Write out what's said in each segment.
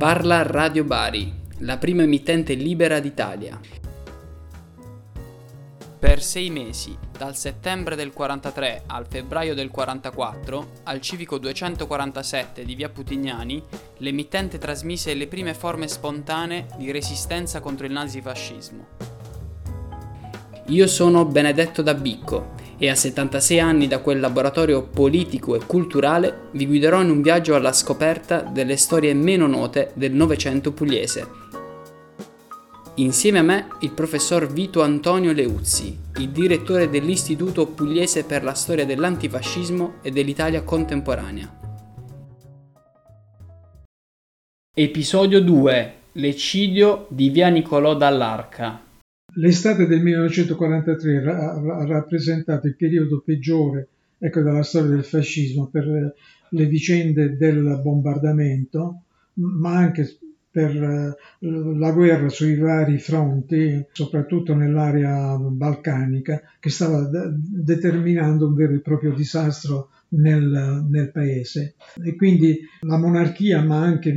Parla Radio Bari, la prima emittente libera d'Italia. Per sei mesi, dal settembre del 43 al febbraio del 44, al civico 247 di via Putignani, l'emittente trasmise le prime forme spontanee di resistenza contro il nazifascismo. Io sono Benedetto Dabicco e a 76 anni da quel laboratorio politico e culturale vi guiderò in un viaggio alla scoperta delle storie meno note del Novecento pugliese Insieme a me il professor Vito Antonio Leuzzi, il direttore dell'Istituto Pugliese per la storia dell'antifascismo e dell'Italia contemporanea. Episodio 2 L'eccidio di via Nicolò dall'Arca. L'estate del 1943 ha rappresentato il periodo peggiore ecco, della storia del fascismo per le vicende del bombardamento, ma anche per eh, la guerra sui vari fronti, soprattutto nell'area balcanica, che stava determinando un vero e proprio disastro nel, nel paese. E quindi la monarchia, ma anche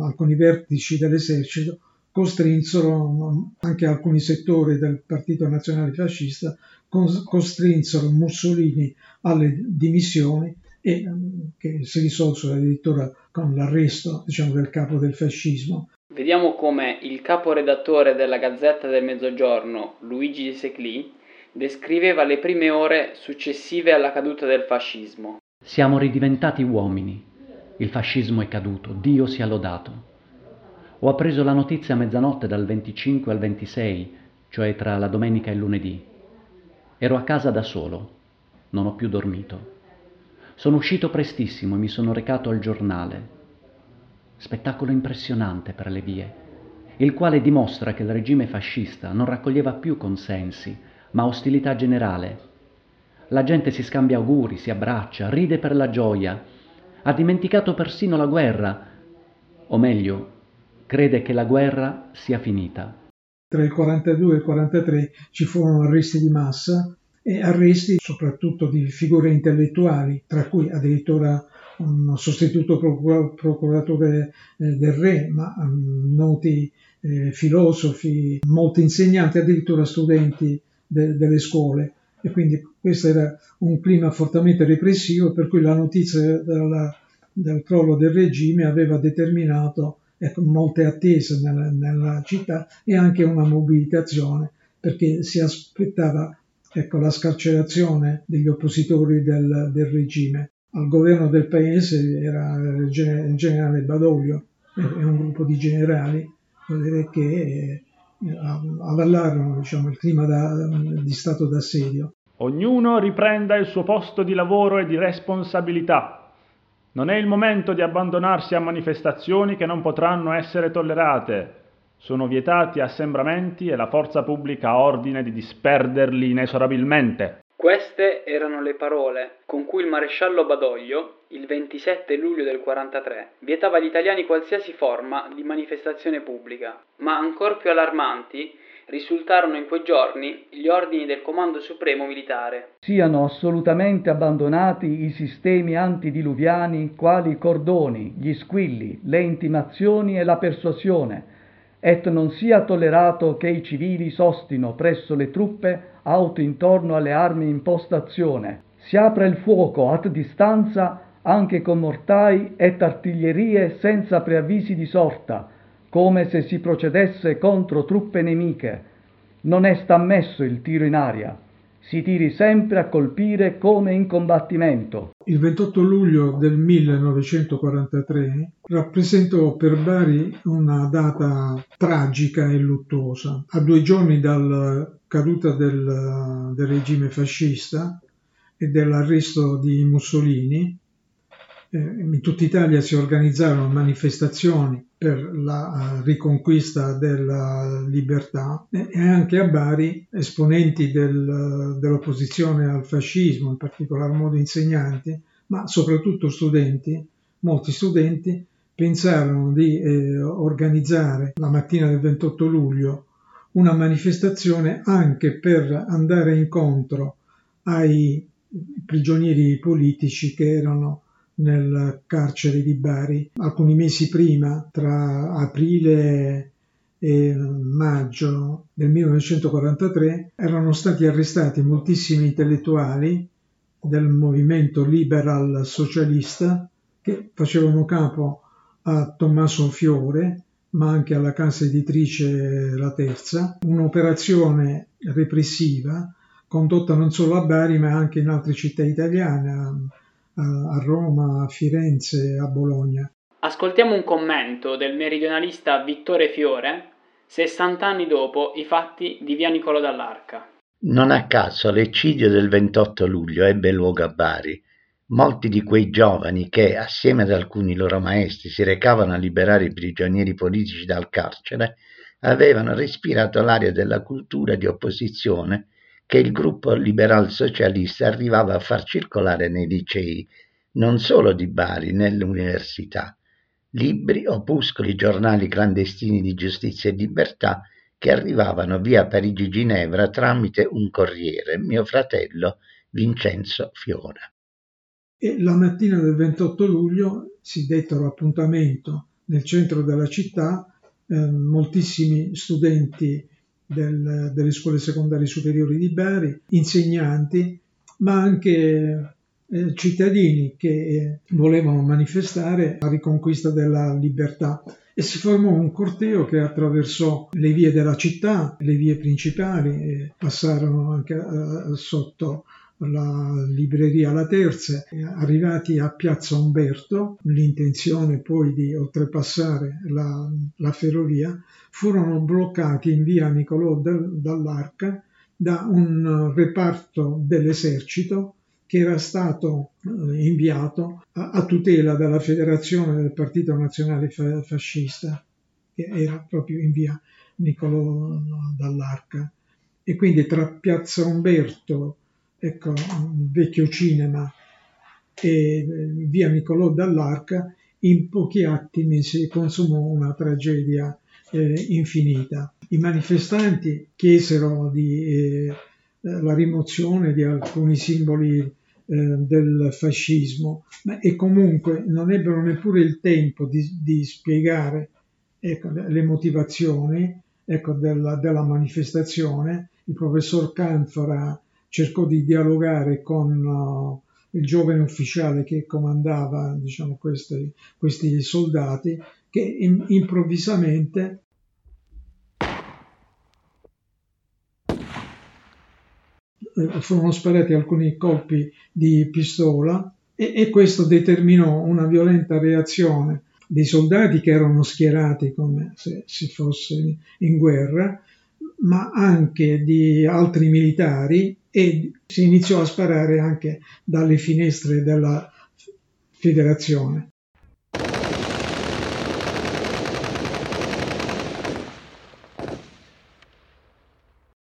alcuni vertici dell'esercito, costrinsero anche alcuni settori del Partito Nazionale Fascista, costrinsero Mussolini alle dimissioni e ehm, che si risolsero addirittura con l'arresto diciamo, del capo del fascismo. Vediamo come il caporedattore della Gazzetta del Mezzogiorno, Luigi De Secli, descriveva le prime ore successive alla caduta del fascismo. Siamo ridiventati uomini. Il fascismo è caduto, Dio sia lodato. Ho appreso la notizia a mezzanotte dal 25 al 26, cioè tra la domenica e il lunedì. Ero a casa da solo, non ho più dormito. Sono uscito prestissimo e mi sono recato al giornale. Spettacolo impressionante per le vie, il quale dimostra che il regime fascista non raccoglieva più consensi, ma ostilità generale. La gente si scambia auguri, si abbraccia, ride per la gioia, ha dimenticato persino la guerra, o meglio, crede che la guerra sia finita. Tra il 42 e il 43 ci furono arresti di massa e arresti soprattutto di figure intellettuali, tra cui addirittura un sostituto procuratore eh, del re, ma um, noti eh, filosofi, molti insegnanti, addirittura studenti de- delle scuole. E quindi questo era un clima fortemente repressivo, per cui la notizia della, del crollo del regime aveva determinato molte attese nella, nella città e anche una mobilitazione, perché si aspettava ecco, la scarcerazione degli oppositori del, del regime. Al governo del paese era il generale Badoglio e un gruppo di generali che eh, avallarono diciamo, il clima da, di stato d'assedio. Ognuno riprenda il suo posto di lavoro e di responsabilità. Non è il momento di abbandonarsi a manifestazioni che non potranno essere tollerate sono vietati assembramenti e la forza pubblica ha ordine di disperderli inesorabilmente. Queste erano le parole con cui il maresciallo Badoglio, il 27 luglio del 43, vietava agli italiani qualsiasi forma di manifestazione pubblica, ma ancor più allarmanti risultarono in quei giorni gli ordini del Comando Supremo Militare. Siano assolutamente abbandonati i sistemi antidiluviani quali i cordoni, gli squilli, le intimazioni e la persuasione, et non sia tollerato che i civili sostino presso le truppe auto intorno alle armi in postazione. Si apre il fuoco a distanza anche con mortai et artiglierie senza preavvisi di sorta, come se si procedesse contro truppe nemiche. Non è stammesso il tiro in aria si tiri sempre a colpire come in combattimento. Il 28 luglio del 1943 rappresentò per Bari una data tragica e luttuosa. A due giorni dalla caduta del, del regime fascista e dell'arresto di Mussolini, in tutta Italia si organizzarono manifestazioni per la eh, riconquista della libertà e anche a Bari esponenti del, dell'opposizione al fascismo, in particolar modo insegnanti, ma soprattutto studenti, molti studenti pensarono di eh, organizzare la mattina del 28 luglio una manifestazione anche per andare incontro ai prigionieri politici che erano nel carcere di Bari. Alcuni mesi prima, tra aprile e maggio del 1943, erano stati arrestati moltissimi intellettuali del movimento liberal socialista che facevano capo a Tommaso Fiore, ma anche alla casa editrice La Terza, un'operazione repressiva condotta non solo a Bari ma anche in altre città italiane, a Roma, a Firenze, a Bologna. Ascoltiamo un commento del meridionalista Vittore Fiore, 60 anni dopo i fatti di Via Niccolò dall'Arca. Non a caso l'eccidio del 28 luglio ebbe luogo a Bari. Molti di quei giovani che, assieme ad alcuni loro maestri, si recavano a liberare i prigionieri politici dal carcere, avevano respirato l'aria della cultura di opposizione che il gruppo liberal socialista arrivava a far circolare nei licei, non solo di Bari, nelle università. Libri, opuscoli, giornali clandestini di giustizia e libertà che arrivavano via Parigi-Ginevra tramite un corriere, mio fratello Vincenzo Fiora. E la mattina del 28 luglio si dettero appuntamento nel centro della città, eh, moltissimi studenti del, delle scuole secondarie superiori di Bari, insegnanti, ma anche eh, cittadini che eh, volevano manifestare la riconquista della libertà. E si formò un corteo che attraversò le vie della città, le vie principali, passarono anche eh, sotto la libreria La Terza, arrivati a Piazza Umberto, l'intenzione poi di oltrepassare la, la ferrovia, furono bloccati in via Nicolò dall'Arca da un reparto dell'esercito che era stato eh, inviato a, tutela della federazione del Partito Nazionale Fascista, che era proprio in via Nicolò dall'Arca. E quindi tra Piazza Umberto ecco, vecchio cinema e eh, via Nicolò dall'Arca, in pochi attimi si consumò una tragedia eh, infinita. I manifestanti chiesero di, eh, la rimozione di alcuni simboli eh, del fascismo ma, e comunque non ebbero neppure il tempo di, di spiegare ecco, le motivazioni ecco, della, della manifestazione. Il professor Canfora cercò di dialogare con uh, il giovane ufficiale che comandava diciamo, questi, questi soldati che in, improvvisamente eh, furono sparati alcuni colpi di pistola e, e, questo determinò una violenta reazione dei soldati che erano schierati come se si fosse in guerra, ma anche di altri militari e si iniziò a sparare anche dalle finestre della federazione.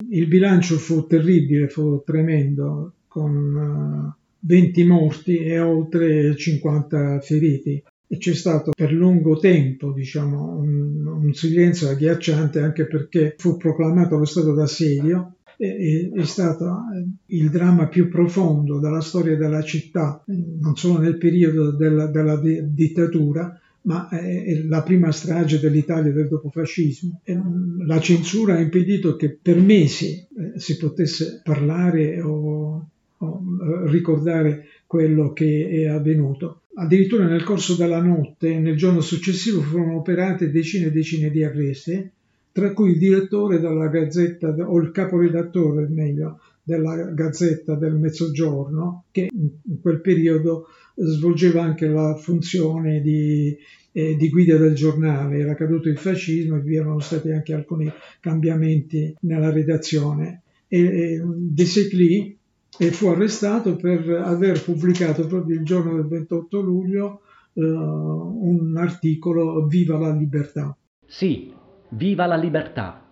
Il bilancio fu terribile, fu tremendo, con 20 eh, morti e oltre 50 feriti. E c'è stato per lungo tempo diciamo, un, un silenzio agghiacciante anche perché fu proclamato lo stato d'assedio è, è stato eh, il dramma più profondo della storia della città, non solo nel periodo della, della dittatura, ma è la prima strage dell'Italia del dopofascismo. Mm, la censura ha impedito che per mesi eh, si potesse parlare o, o eh, ricordare quello che è avvenuto. Addirittura nel corso della notte, nel giorno successivo, furono operate decine e decine di arresti tra cui il direttore della Gazzetta, o il caporedattore meglio, della Gazzetta del Mezzogiorno, che in quel periodo svolgeva anche la funzione di, eh, di guida del giornale. Era caduto il fascismo e vi erano stati anche alcuni cambiamenti nella redazione. E, e De Secli e fu arrestato per aver pubblicato proprio il giorno del 28 luglio uh, un articolo Viva la libertà. Sì, Viva la libertà,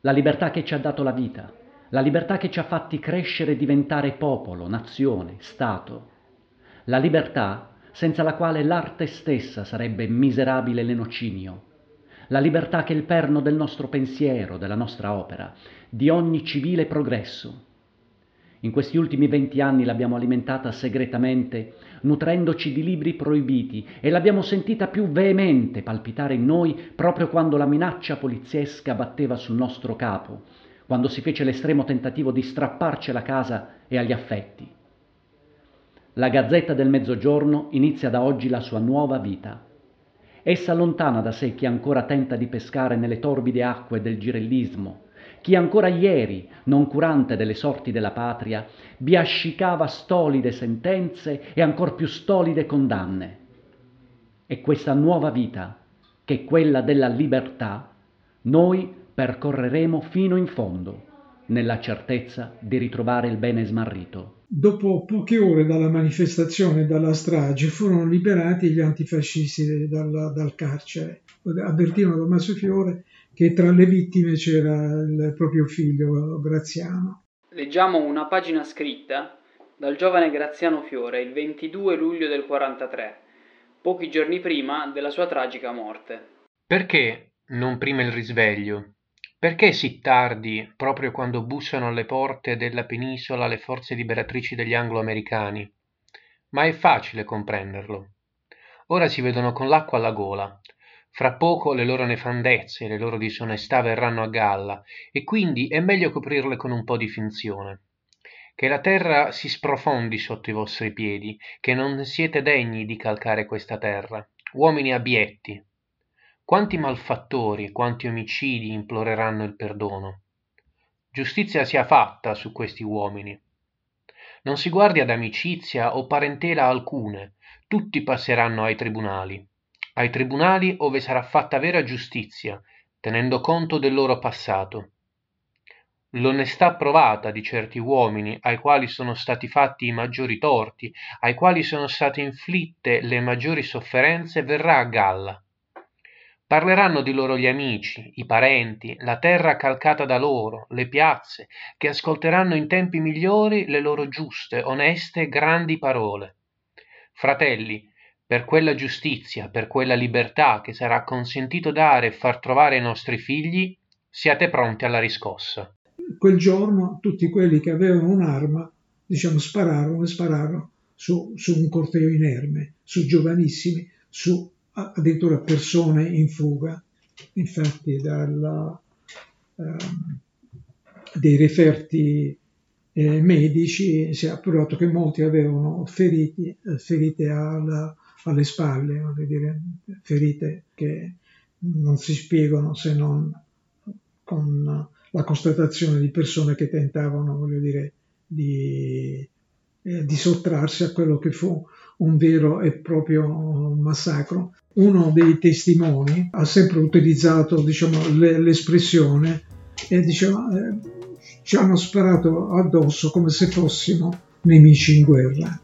la libertà che ci ha dato la vita, la libertà che ci ha fatti crescere e diventare popolo, nazione, Stato, la libertà senza la quale l'arte stessa sarebbe miserabile lenocinio, la libertà che è il perno del nostro pensiero, della nostra opera, di ogni civile progresso. In questi ultimi venti anni l'abbiamo alimentata segretamente, nutrendoci di libri proibiti, e l'abbiamo sentita più veemente palpitare in noi proprio quando la minaccia poliziesca batteva sul nostro capo, quando si fece l'estremo tentativo di strapparci la casa e agli affetti. La Gazzetta del Mezzogiorno inizia da oggi la sua nuova vita. Essa allontana da sé chi ancora tenta di pescare nelle torbide acque del girellismo, chi ancora ieri, non curante delle sorti della patria, biascicava stolide sentenze e ancor più stolide condanne. E questa nuova vita, che è quella della libertà, noi percorreremo fino in fondo, nella certezza di ritrovare il bene smarrito. Dopo poche ore dalla manifestazione e dalla strage furono liberati gli antifascisti dal, dal carcere. Avvertirono Tommaso Fiore che tra le vittime c'era il proprio figlio Graziano. Leggiamo una pagina scritta dal giovane Graziano Fiore il 22 luglio del 43, pochi giorni prima della sua tragica morte. Perché non prima il risveglio? Perché sì tardi, proprio quando bussano alle porte della penisola le forze liberatrici degli anglo-americani? Ma è facile comprenderlo. Ora si vedono con l'acqua alla gola, fra poco le loro nefandezze, le loro disonestà verranno a galla, e quindi è meglio coprirle con un po' di finzione. Che la terra si sprofondi sotto i vostri piedi, che non siete degni di calcare questa terra, uomini abietti. Quanti malfattori, quanti omicidi imploreranno il perdono? Giustizia sia fatta su questi uomini. Non si guardi ad amicizia o parentela alcune, tutti passeranno ai tribunali ai tribunali ove sarà fatta vera giustizia, tenendo conto del loro passato. L'onestà provata di certi uomini ai quali sono stati fatti i maggiori torti, ai quali sono state inflitte le maggiori sofferenze, verrà a galla. Parleranno di loro gli amici, i parenti, la terra calcata da loro, le piazze, che ascolteranno in tempi migliori le loro giuste, oneste, grandi parole. Fratelli, per quella giustizia, per quella libertà che sarà consentito dare e far trovare ai nostri figli, siate pronti alla riscossa. Quel giorno tutti quelli che avevano un'arma, diciamo, spararono e spararono su, su un corteo inerme, su giovanissimi, su addirittura persone in fuga. Infatti dalla, eh, dei referti eh, medici si è appurato che molti avevano feriti, eh, ferite alla, alle spalle, dire, ferite che non si spiegano se non con la constatazione di persone che tentavano, voglio dire, di, eh, di sottrarsi a quello che fu un vero e proprio massacro. Uno dei testimoni ha sempre utilizzato diciamo, le, l'espressione e diceva eh, ci hanno sparato addosso come se fossimo nemici in guerra.